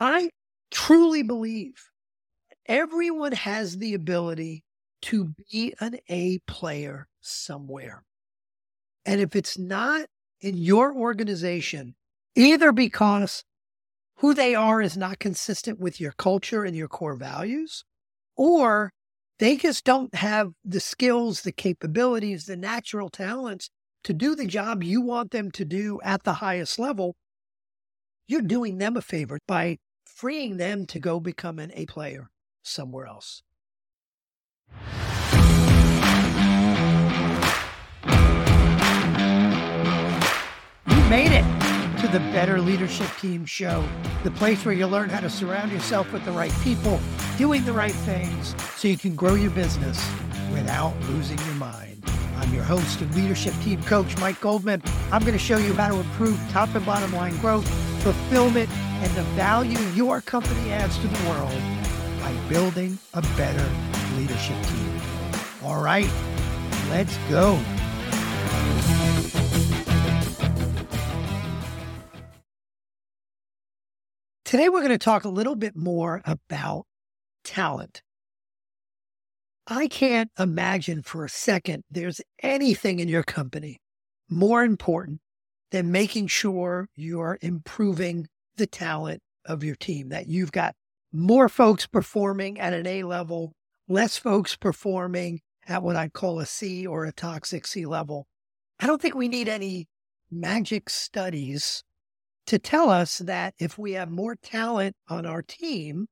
I truly believe everyone has the ability to be an A player somewhere. And if it's not in your organization, either because who they are is not consistent with your culture and your core values, or they just don't have the skills, the capabilities, the natural talents to do the job you want them to do at the highest level, you're doing them a favor by freeing them to go become an A player somewhere else. You made it to the Better Leadership Team show, the place where you learn how to surround yourself with the right people, doing the right things so you can grow your business without losing your mind. I'm your host and leadership team coach, Mike Goldman. I'm going to show you how to improve top and bottom line growth, fulfillment, and the value your company adds to the world by building a better leadership team. All right, let's go. Today, we're going to talk a little bit more about talent. I can't imagine for a second there's anything in your company more important than making sure you're improving the talent of your team, that you've got more folks performing at an A level, less folks performing at what I'd call a C or a toxic C level. I don't think we need any magic studies to tell us that if we have more talent on our team,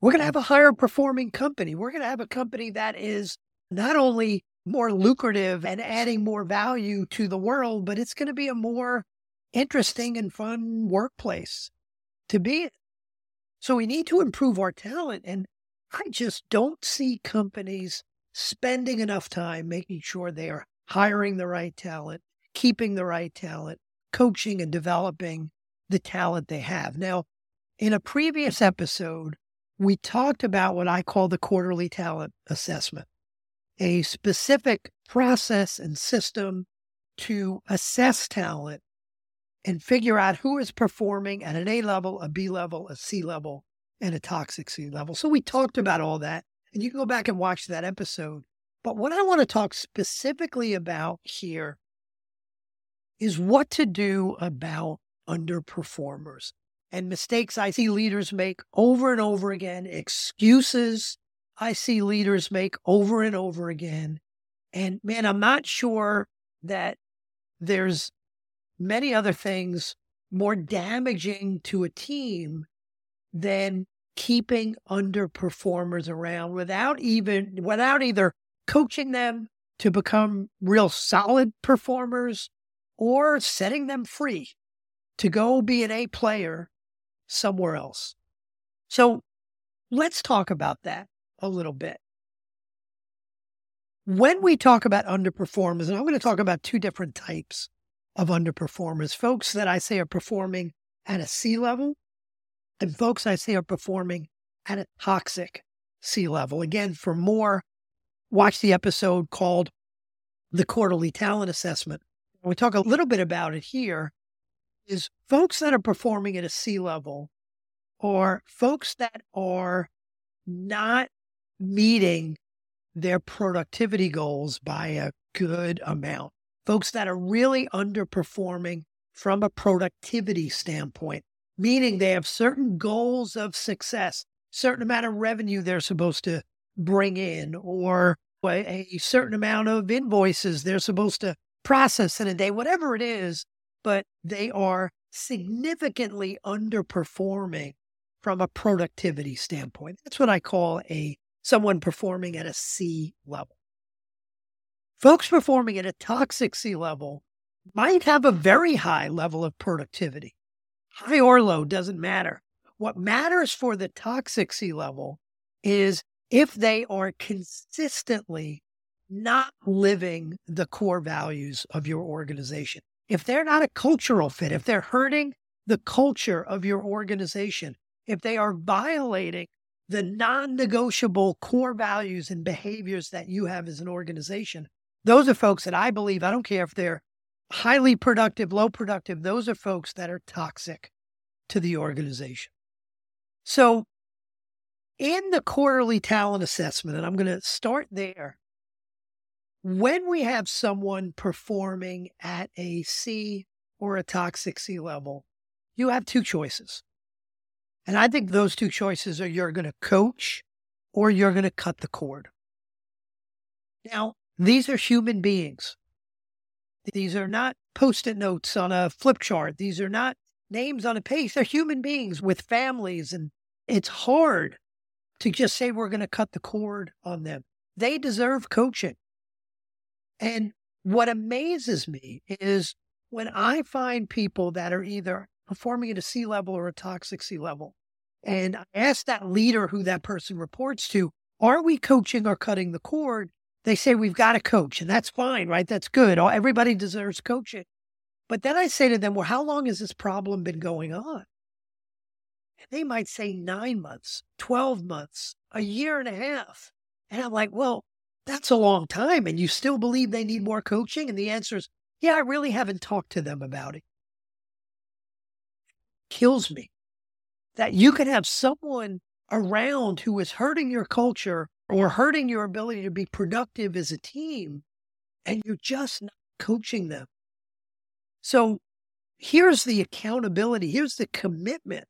we're going to have a higher performing company. We're going to have a company that is not only more lucrative and adding more value to the world, but it's going to be a more interesting and fun workplace to be in. So we need to improve our talent. And I just don't see companies spending enough time making sure they are hiring the right talent, keeping the right talent, coaching and developing the talent they have. Now, in a previous episode, we talked about what I call the quarterly talent assessment, a specific process and system to assess talent and figure out who is performing at an A level, a B level, a C level, and a toxic C level. So we talked about all that, and you can go back and watch that episode. But what I want to talk specifically about here is what to do about underperformers and mistakes I see leaders make over and over again, excuses I see leaders make over and over again. And man, I'm not sure that there's many other things more damaging to a team than keeping underperformers around without even without either coaching them to become real solid performers or setting them free to go be an A player somewhere else. So let's talk about that a little bit. When we talk about underperformers, and I'm going to talk about two different types of underperformers folks that I say are performing at a C level, and folks I say are performing at a toxic C level. Again, for more, watch the episode called The Quarterly Talent Assessment. We talk a little bit about it here is folks that are performing at a C level or folks that are not meeting their productivity goals by a good amount. Folks that are really underperforming from a productivity standpoint, meaning they have certain goals of success, certain amount of revenue they're supposed to bring in, or a, a certain amount of invoices they're supposed to process in a day, whatever it is, but they are significantly underperforming from a productivity standpoint. That's what I call a someone performing at a C level. Folks performing at a toxic C level might have a very high level of productivity. High or low doesn't matter. What matters for the toxic C level is if they are consistently not living the core values of your organization if they're not a cultural fit, if they're hurting the culture of your organization, if they are violating the non negotiable core values and behaviors that you have as an organization, those are folks that I believe, I don't care if they're highly productive, low productive, those are folks that are toxic to the organization. So, in the quarterly talent assessment, and I'm going to start there, when we have someone performing at a C or a toxic C level, you have two choices. And I think those two choices are you're going to coach or you're going to cut the cord. Now, these are human beings. These are not post it notes on a flip chart. These are not names on a page. They're human beings with families. And it's hard to just say we're going to cut the cord on them. They deserve coaching. And what amazes me is when I find people that are either performing at a C level or a toxic C level, and I ask that leader who that person reports to, are we coaching or cutting the cord? They say we've got a coach, and that's fine, right? That's good. Everybody deserves coaching. But then I say to them, well, how long has this problem been going on? And they might say nine months, 12 months, a year and a half. And I'm like, well, that's a long time. And you still believe they need more coaching? And the answer is, yeah, I really haven't talked to them about it. Kills me that you can have someone around who is hurting your culture or hurting your ability to be productive as a team, and you're just not coaching them. So here's the accountability, here's the commitment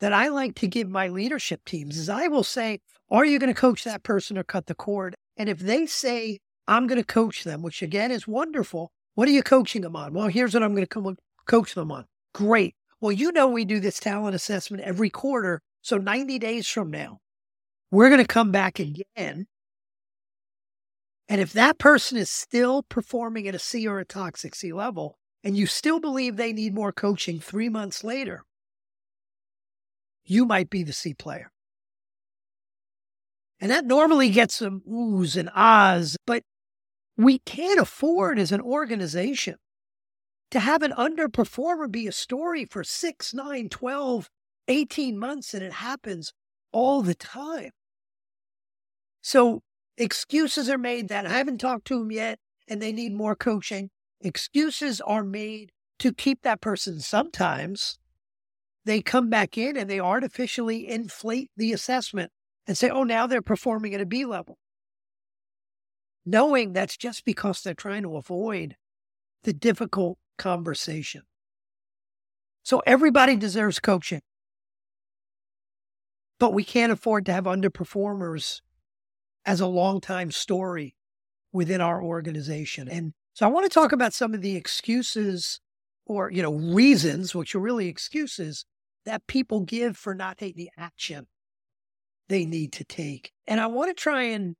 that I like to give my leadership teams is I will say, are you going to coach that person or cut the cord? And if they say, I'm going to coach them, which again is wonderful, what are you coaching them on? Well, here's what I'm going to coach them on. Great. Well, you know, we do this talent assessment every quarter. So 90 days from now, we're going to come back again. And if that person is still performing at a C or a toxic C level, and you still believe they need more coaching three months later, you might be the C player. And that normally gets some oohs and ahs, but we can't afford as an organization to have an underperformer be a story for six, nine, 12, 18 months, and it happens all the time. So excuses are made that I haven't talked to them yet and they need more coaching. Excuses are made to keep that person sometimes they come back in and they artificially inflate the assessment and say, oh, now they're performing at a B level. Knowing that's just because they're trying to avoid the difficult conversation. So everybody deserves coaching. But we can't afford to have underperformers as a long time story within our organization. And so I want to talk about some of the excuses or, you know, reasons, which are really excuses that people give for not taking the action they need to take. And I want to try and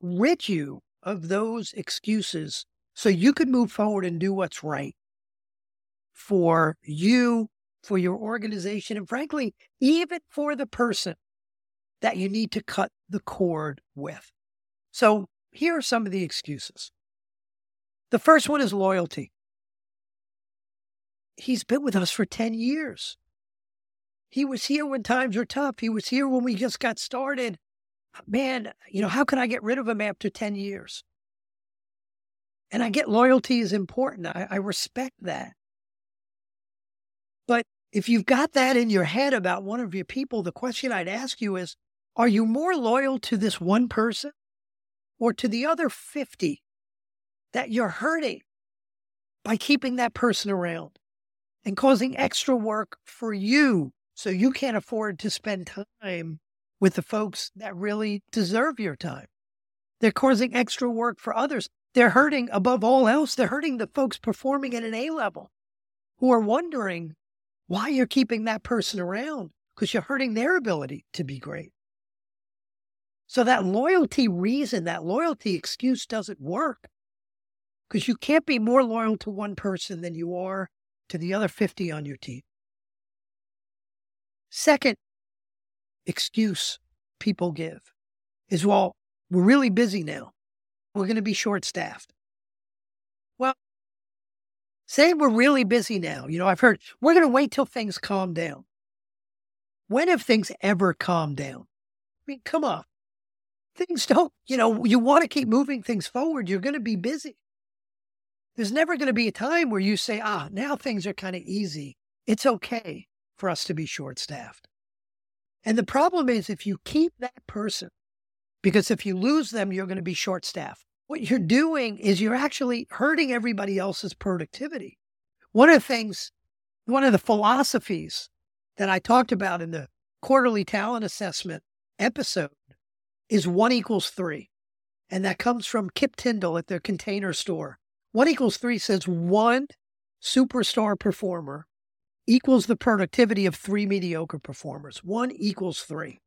rid you of those excuses so you can move forward and do what's right for you, for your organization, and frankly, even for the person that you need to cut the cord with. So here are some of the excuses. The first one is loyalty. He's been with us for 10 years. He was here when times were tough. He was here when we just got started. Man, you know, how can I get rid of him after 10 years? And I get loyalty is important. I, I respect that. But if you've got that in your head about one of your people, the question I'd ask you is are you more loyal to this one person or to the other 50 that you're hurting by keeping that person around and causing extra work for you so you can't afford to spend time with the folks that really deserve your time. They're causing extra work for others. They're hurting, above all else, they're hurting the folks performing at an A level who are wondering why you're keeping that person around because you're hurting their ability to be great. So that loyalty reason, that loyalty excuse doesn't work because you can't be more loyal to one person than you are to the other 50 on your team. Second excuse people give is, well, we're really busy now. We're going to be short staffed. Well, say we're really busy now. You know, I've heard we're going to wait till things calm down. When have things ever calmed down? I mean, come on. Things don't, you know, you want to keep moving things forward. You're going to be busy. There's never going to be a time where you say, ah, now things are kind of easy. It's okay for us to be short staffed. And the problem is if you keep that person, because if you lose them, you're going to be short staffed. What you're doing is you're actually hurting everybody else's productivity. One of the things, one of the philosophies that I talked about in the quarterly talent assessment episode is one equals three. And that comes from Kip Tindell at their container store. One equals three says one superstar performer equals the productivity of three mediocre performers. One equals three.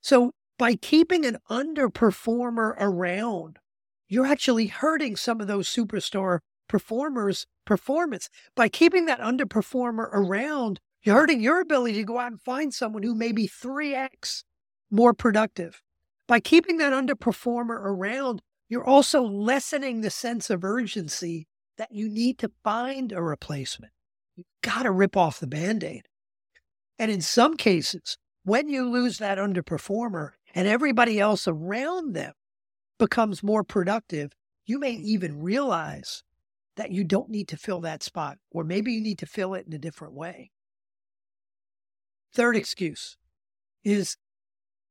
So by keeping an underperformer around, you're actually hurting some of those superstar performers' performance. By keeping that underperformer around, you're hurting your ability to go out and find someone who may be 3x more productive. By keeping that underperformer around, you're also lessening the sense of urgency that you need to find a replacement. You've got to rip off the band aid. And in some cases, when you lose that underperformer and everybody else around them becomes more productive, you may even realize that you don't need to fill that spot, or maybe you need to fill it in a different way. Third excuse is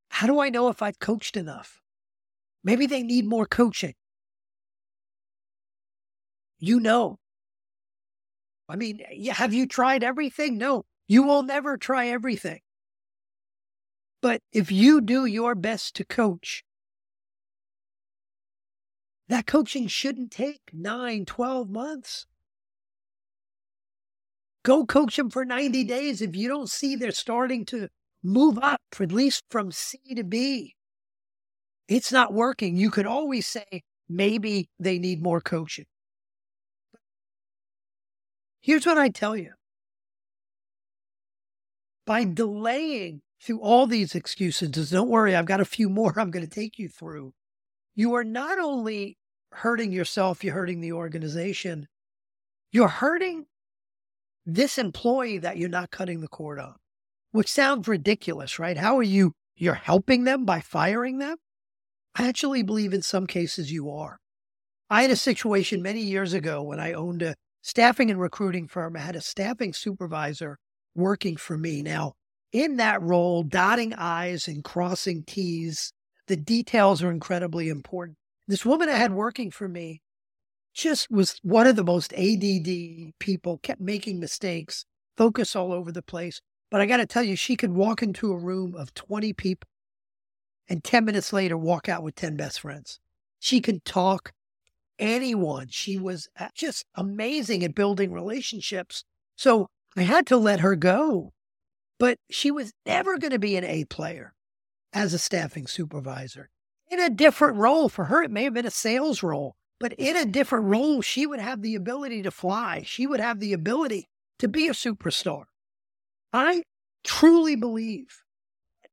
how do I know if I've coached enough? Maybe they need more coaching. You know. I mean, have you tried everything? No, you will never try everything. But if you do your best to coach, that coaching shouldn't take nine, 12 months. Go coach them for 90 days if you don't see they're starting to move up, at least from C to B. It's not working. You could always say, maybe they need more coaching. Here's what I tell you by delaying through all these excuses, don't worry, I've got a few more I'm going to take you through. You are not only hurting yourself, you're hurting the organization, you're hurting this employee that you're not cutting the cord on, which sounds ridiculous, right? How are you? You're helping them by firing them? I actually believe in some cases you are. I had a situation many years ago when I owned a staffing and recruiting firm. I had a staffing supervisor working for me. Now, in that role, dotting I's and crossing T's, the details are incredibly important. This woman I had working for me just was one of the most ADD people, kept making mistakes, focus all over the place. But I got to tell you, she could walk into a room of 20 people and 10 minutes later walk out with 10 best friends. She could talk anyone. She was uh, just amazing at building relationships. So I had to let her go. But she was never going to be an A player as a staffing supervisor. In a different role for her, it may have been a sales role, but in a different role, she would have the ability to fly. She would have the ability to be a superstar. I truly believe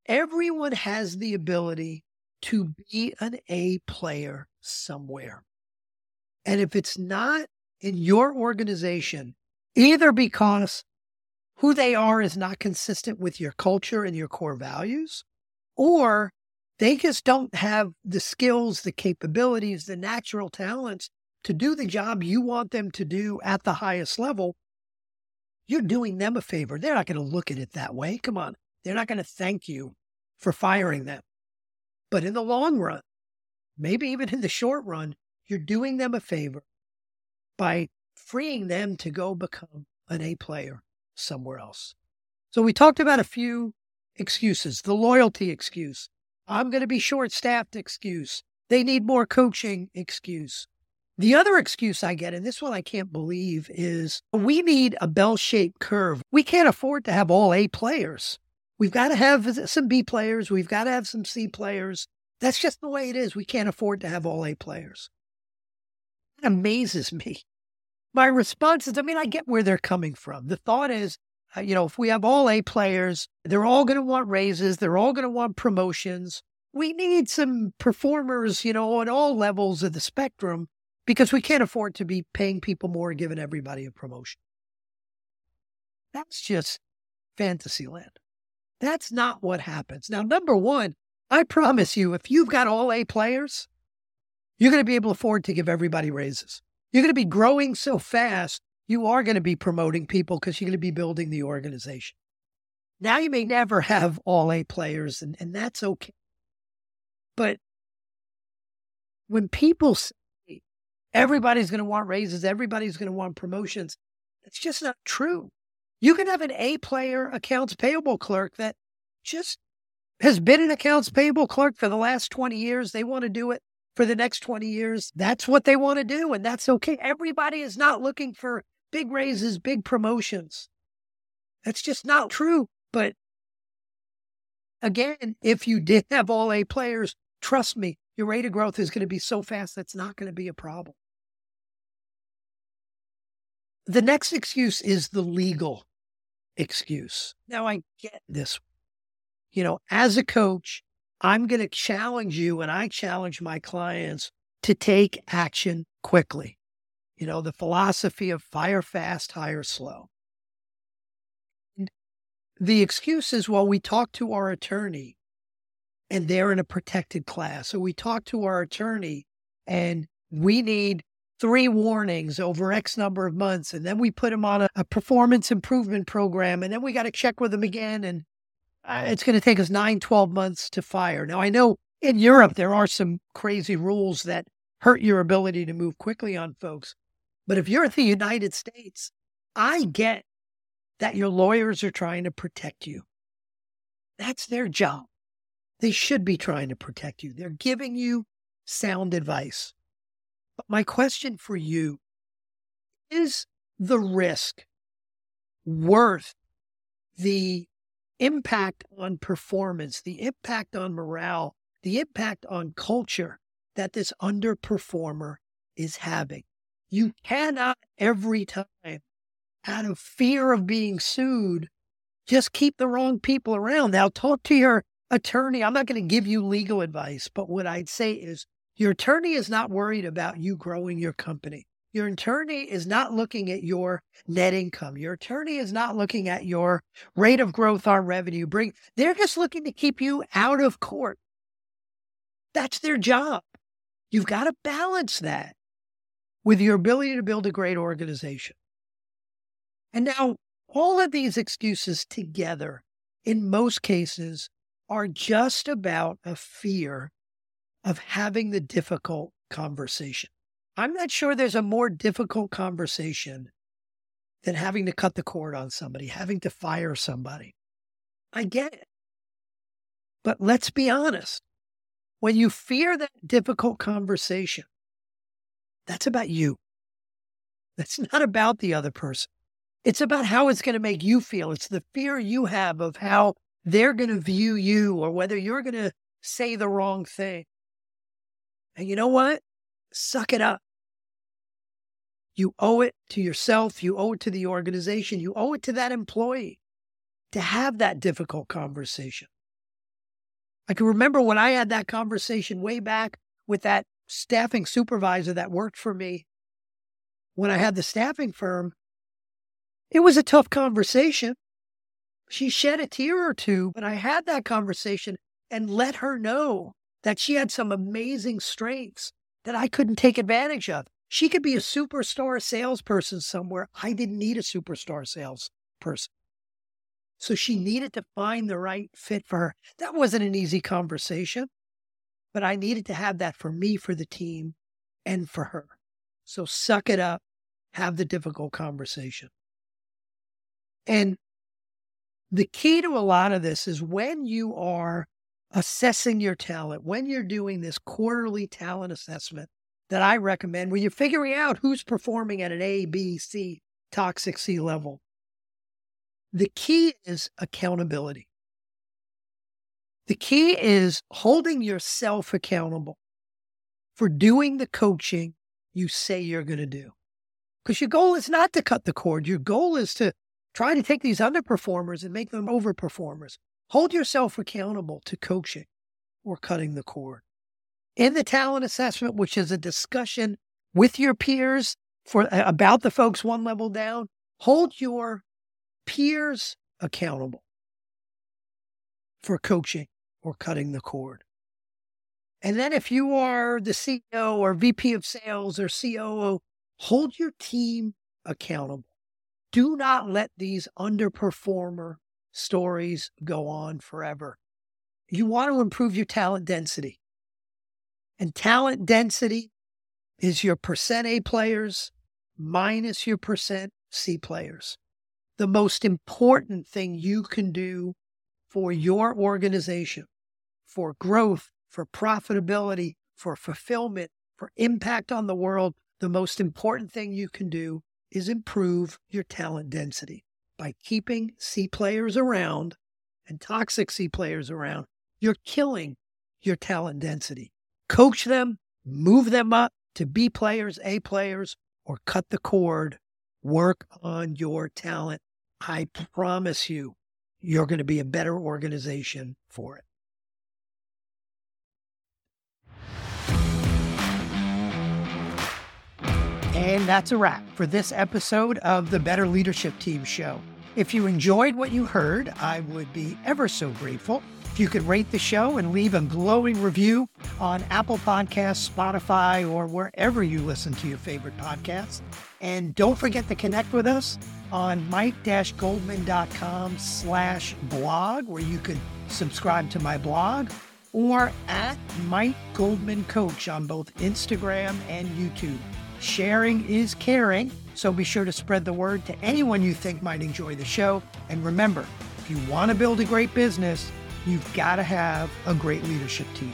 everyone has the ability to be an A player somewhere. And if it's not in your organization, either because who they are is not consistent with your culture and your core values, or they just don't have the skills, the capabilities, the natural talents to do the job you want them to do at the highest level, you're doing them a favor. They're not going to look at it that way. Come on. They're not going to thank you for firing them. But in the long run, maybe even in the short run, you're doing them a favor by freeing them to go become an A player somewhere else. So we talked about a few excuses the loyalty excuse, I'm going to be short staffed excuse, they need more coaching excuse. The other excuse I get, and this one I can't believe, is we need a bell shaped curve. We can't afford to have all A players. We've got to have some B players. We've got to have some C players. That's just the way it is. We can't afford to have all A players. It amazes me my response is I mean, I get where they're coming from. The thought is, uh, you know, if we have all A players, they're all going to want raises, they're all going to want promotions. We need some performers, you know, on all levels of the spectrum because we can't afford to be paying people more and giving everybody a promotion. That's just fantasy land. That's not what happens. Now, number one, I promise you, if you've got all A players, you're going to be able to afford to give everybody raises. You're going to be growing so fast, you are going to be promoting people because you're going to be building the organization. Now you may never have all A players, and, and that's okay. But when people say everybody's going to want raises, everybody's going to want promotions, that's just not true. You can have an A player accounts payable clerk that just has been an accounts payable clerk for the last 20 years. They want to do it for the next 20 years. That's what they want to do, and that's okay. Everybody is not looking for big raises, big promotions. That's just not true. But again, if you did have all A players, trust me, your rate of growth is going to be so fast that's not going to be a problem. The next excuse is the legal excuse. Now, I get this. You know, as a coach, I'm going to challenge you and I challenge my clients to take action quickly. You know, the philosophy of fire fast, hire slow. And the excuse is, well, we talked to our attorney and they're in a protected class. So we talk to our attorney and we need three warnings over X number of months. And then we put them on a, a performance improvement program. And then we got to check with them again. And uh, it's going to take us nine, 12 months to fire. Now, I know in Europe, there are some crazy rules that hurt your ability to move quickly on folks. But if you're in the United States, I get that your lawyers are trying to protect you. That's their job. They should be trying to protect you. They're giving you sound advice. But my question for you is the risk worth the impact on performance, the impact on morale, the impact on culture that this underperformer is having? You cannot every time, out of fear of being sued, just keep the wrong people around. Now, talk to your attorney. I'm not going to give you legal advice, but what I'd say is your attorney is not worried about you growing your company. Your attorney is not looking at your net income. Your attorney is not looking at your rate of growth on revenue. Bring they're just looking to keep you out of court. That's their job. You've got to balance that with your ability to build a great organization. And now all of these excuses together, in most cases, are just about a fear of having the difficult conversation. I'm not sure there's a more difficult conversation than having to cut the cord on somebody, having to fire somebody. I get it. But let's be honest. When you fear that difficult conversation, that's about you. That's not about the other person. It's about how it's going to make you feel. It's the fear you have of how they're going to view you or whether you're going to say the wrong thing. And you know what? Suck it up. You owe it to yourself. You owe it to the organization. You owe it to that employee to have that difficult conversation. I can remember when I had that conversation way back with that staffing supervisor that worked for me when I had the staffing firm. It was a tough conversation. She shed a tear or two, but I had that conversation and let her know that she had some amazing strengths that I couldn't take advantage of. She could be a superstar salesperson somewhere. I didn't need a superstar salesperson. So she needed to find the right fit for her. That wasn't an easy conversation, but I needed to have that for me, for the team, and for her. So suck it up, have the difficult conversation. And the key to a lot of this is when you are assessing your talent, when you're doing this quarterly talent assessment that I recommend, when you're figuring out who's performing at an A, B, C, toxic C level, the key is accountability. The key is holding yourself accountable for doing the coaching you say you're going to do. Because your goal is not to cut the cord. Your goal is to try to take these underperformers and make them overperformers. Hold yourself accountable to coaching or cutting the cord. In the talent assessment, which is a discussion with your peers for about the folks one level down, hold your peers accountable for coaching or cutting the cord. And then if you are the CEO or VP of sales or COO, hold your team accountable. Do not let these underperformer stories go on forever. You want to improve your talent density. And talent density is your percent A players minus your percent C players. The most important thing you can do for your organization, for growth, for profitability, for fulfillment, for impact on the world, the most important thing you can do is improve your talent density by keeping C players around and toxic C players around. You're killing your talent density. Coach them, move them up to B players, A players, or cut the cord. Work on your talent. I promise you, you're going to be a better organization for it. And that's a wrap for this episode of the Better Leadership Team Show. If you enjoyed what you heard, I would be ever so grateful if you could rate the show and leave a glowing review on Apple Podcasts, Spotify, or wherever you listen to your favorite podcasts. And don't forget to connect with us on mike-goldman.com slash blog, where you can subscribe to my blog, or at Mike Goldman Coach on both Instagram and YouTube. Sharing is caring, so be sure to spread the word to anyone you think might enjoy the show. And remember, if you want to build a great business, you've got to have a great leadership team.